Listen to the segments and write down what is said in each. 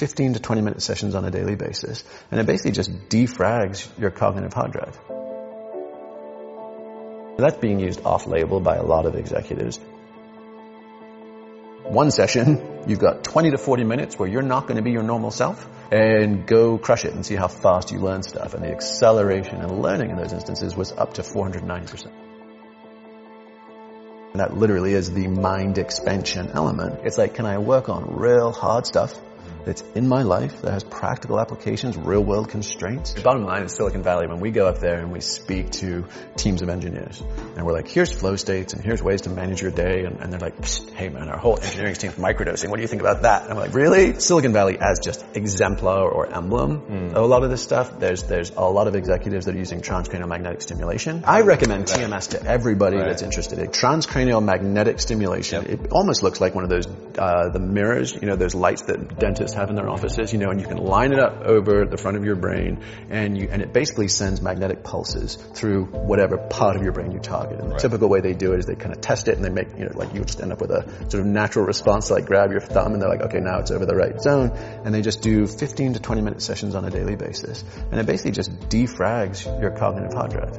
15 to 20 minute sessions on a daily basis. And it basically just defrags your cognitive hard drive. That's being used off label by a lot of executives. One session, you've got 20 to 40 minutes where you're not going to be your normal self and go crush it and see how fast you learn stuff. And the acceleration and learning in those instances was up to 490%. And that literally is the mind expansion element. It's like, can I work on real hard stuff that's in my life that has practical applications, real world constraints. The bottom line is Silicon Valley, when we go up there and we speak to teams of engineers and we're like, here's flow states and here's ways to manage your day. And, and they're like, hey man, our whole engineering team's microdosing. What do you think about that? And I'm like, really? Silicon Valley as just exemplar or emblem mm. of a lot of this stuff. There's, there's a lot of executives that are using transcranial magnetic stimulation. I recommend TMS to everybody right. that's interested in transcranial magnetic stimulation. Yep. It almost looks like one of those, uh, the mirrors, you know, those lights that dentists have in their offices, you know, and you can line it up over the front of your brain and you, and it basically sends magnetic pulses through whatever part of your brain you target. And the typical way they do it is they kind of test it and they make, you know, like you just end up with a sort of natural response to like grab your thumb and they're like, okay, now it's over the right zone. And they just do 15 to 20 minute sessions on a daily basis. And it basically just defrags your cognitive hard drive.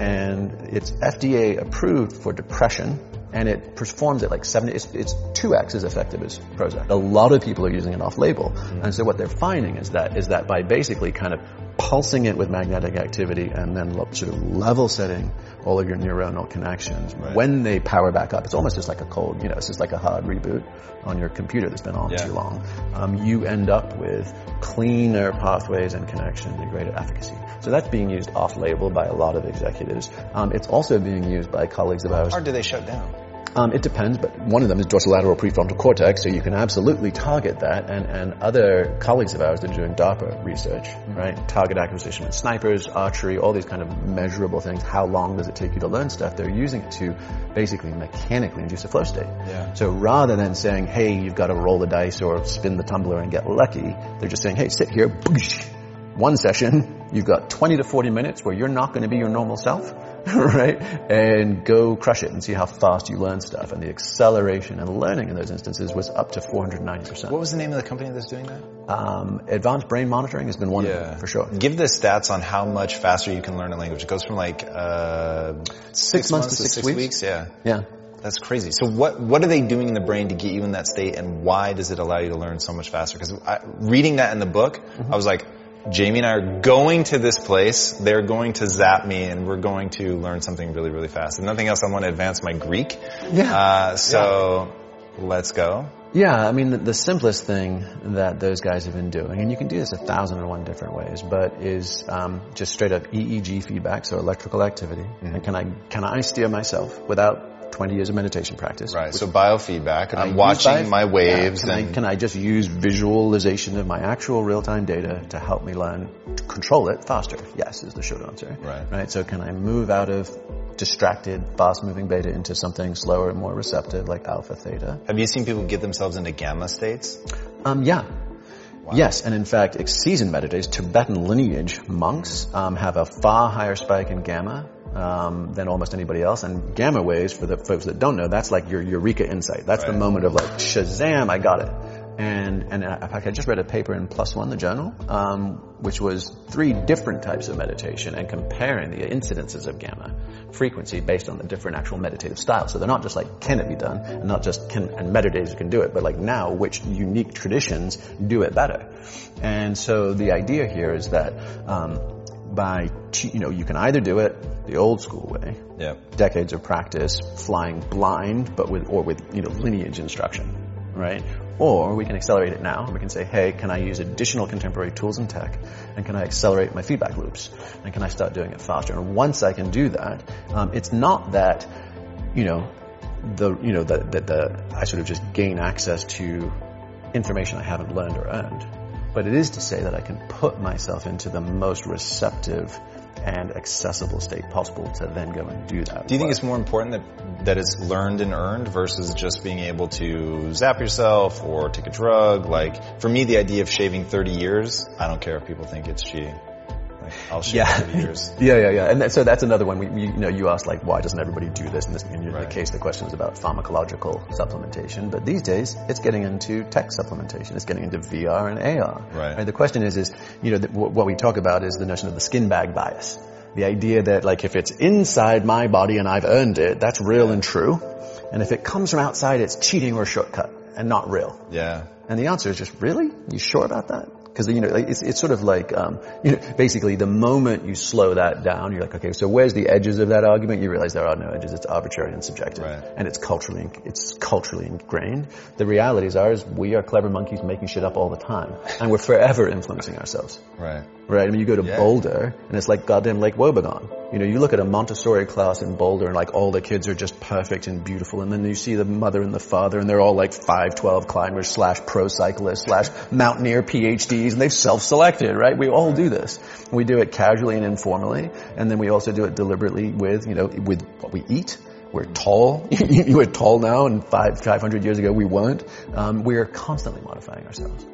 And it's FDA approved for depression and it performs at like 70, it's, it's 2x as effective as Prozac. A lot of people are using it off label. Mm-hmm. And so what they're finding is that, is that by basically kind of pulsing it with magnetic activity and then sort of level setting all of your neuronal connections, right. when they power back up, it's almost just like a cold, you know, it's just like a hard reboot on your computer that's been on yeah. too long. Um, you end up with cleaner pathways and connections and greater efficacy. So that's being used off label by a lot of executives. Um, it's also being used by colleagues of ours. How hard do they shut down? Um, it depends, but one of them is dorsolateral prefrontal cortex, so you can absolutely target that. And, and other colleagues of ours that are doing DARPA research, mm-hmm. right? Target acquisition with snipers, archery, all these kind of measurable things. How long does it take you to learn stuff? They're using it to basically mechanically induce a flow state. Yeah. So rather than saying, hey, you've got to roll the dice or spin the tumbler and get lucky, they're just saying, hey, sit here, boosh, one session, you've got 20 to 40 minutes where you're not going to be your normal self right? And go crush it and see how fast you learn stuff. And the acceleration and learning in those instances was up to 490%. What was the name of the company that's doing that? Um, Advanced Brain Monitoring has been one yeah. of them, for sure. Give the stats on how much faster you can learn a language. It goes from like, uh, six, six months, months, to six, six weeks. weeks. Yeah. Yeah. That's crazy. So what what are they doing in the brain to get you in that state, and why does it allow you to learn so much faster? Because reading that in the book, mm-hmm. I was like, Jamie and I are going to this place. They're going to zap me and we're going to learn something really, really fast. If nothing else, I want to advance my Greek. Yeah. Uh, so yeah. let's go. Yeah, I mean, the, the, simplest thing that those guys have been doing, and you can do this a thousand and one different ways, but is um, just straight up EEG feedback, so electrical activity. Mm-hmm. And can I can I steer myself without 20 years of meditation practice. Right. So biofeedback, and I'm watching my waves. Yeah. Can, I, can I just use visualization of my actual real-time data to help me learn to control it faster? Yes, is the short answer. Right. Right. So can I move out of distracted, fast-moving beta into something slower and more receptive, like alpha theta? Have you seen people get themselves into gamma states? Um, yeah. Wow. Yes, and in fact, seasoned meditators, Tibetan lineage monks um, have a far higher spike in gamma um, than almost anybody else. And gamma waves, for the folks that don't know, that's like your eureka insight. That's right. the moment of like, Shazam, I got it. And, and in fact, I just read a paper in One, the journal, um, which was three different types of meditation and comparing the incidences of gamma frequency based on the different actual meditative styles. So they're not just like, can it be done? And not just can, and meditators can do it, but like now, which unique traditions do it better? And so the idea here is that, um, by, you know, you can either do it the old school way. Yep. Decades of practice, flying blind, but with, or with, you know, lineage instruction, right? Or we can accelerate it now. We can say, hey, can I use additional contemporary tools and tech? And can I accelerate my feedback loops? And can I start doing it faster? And once I can do that, um, it's not that, you know, the, you know, that the, the, I sort of just gain access to information I haven't learned or earned. But it is to say that I can put myself into the most receptive and accessible state possible to then go and do that. Do you think it's more important that that it's learned and earned versus just being able to zap yourself or take a drug? Like for me, the idea of shaving 30 years, I don't care if people think it's cheating. I'll shave Yeah. over the years. Yeah, yeah, yeah. And that, so that's another one. We, we, you know, you asked like, why doesn't everybody do this? In this in your Right. case, the question was about pharmacological supplementation. But these days, it's getting into tech supplementation. It's getting into VR and AR. Right. And The question is, is you know, the, what what we talk about is the notion of the skin bag bias. The idea that like if it's inside my body and I've earned it, that's real and true. And if it comes from outside, it's cheating or a shortcut and not real. Yeah. And the answer is just, really? You sure about that? Because, you know, it's, it's sort of like, um, you know, basically the moment you slow that down, you're like, okay, so where's the edges of that argument? You realize there are no edges. It's arbitrary and subjective. Right. And it's culturally, it's culturally ingrained. The realities are is we are clever monkeys making shit up all the time. And we're forever influencing ourselves. Right. Right? I mean, you go to Yeah. Boulder, and it's like goddamn Lake Wobegon. You know, you look at a Montessori class in Boulder, and like all the kids are just perfect and beautiful, and then you see the mother and the father, and they're all like 5'12 climbers slash pro cyclists slash mountaineer PhDs, and they've self-selected, right? We all do this. We do it casually and informally, and then we also do it deliberately with, you know, with what we eat. We're tall. We're tall now, and five, 500 years ago we weren't. Um, we are constantly modifying ourselves.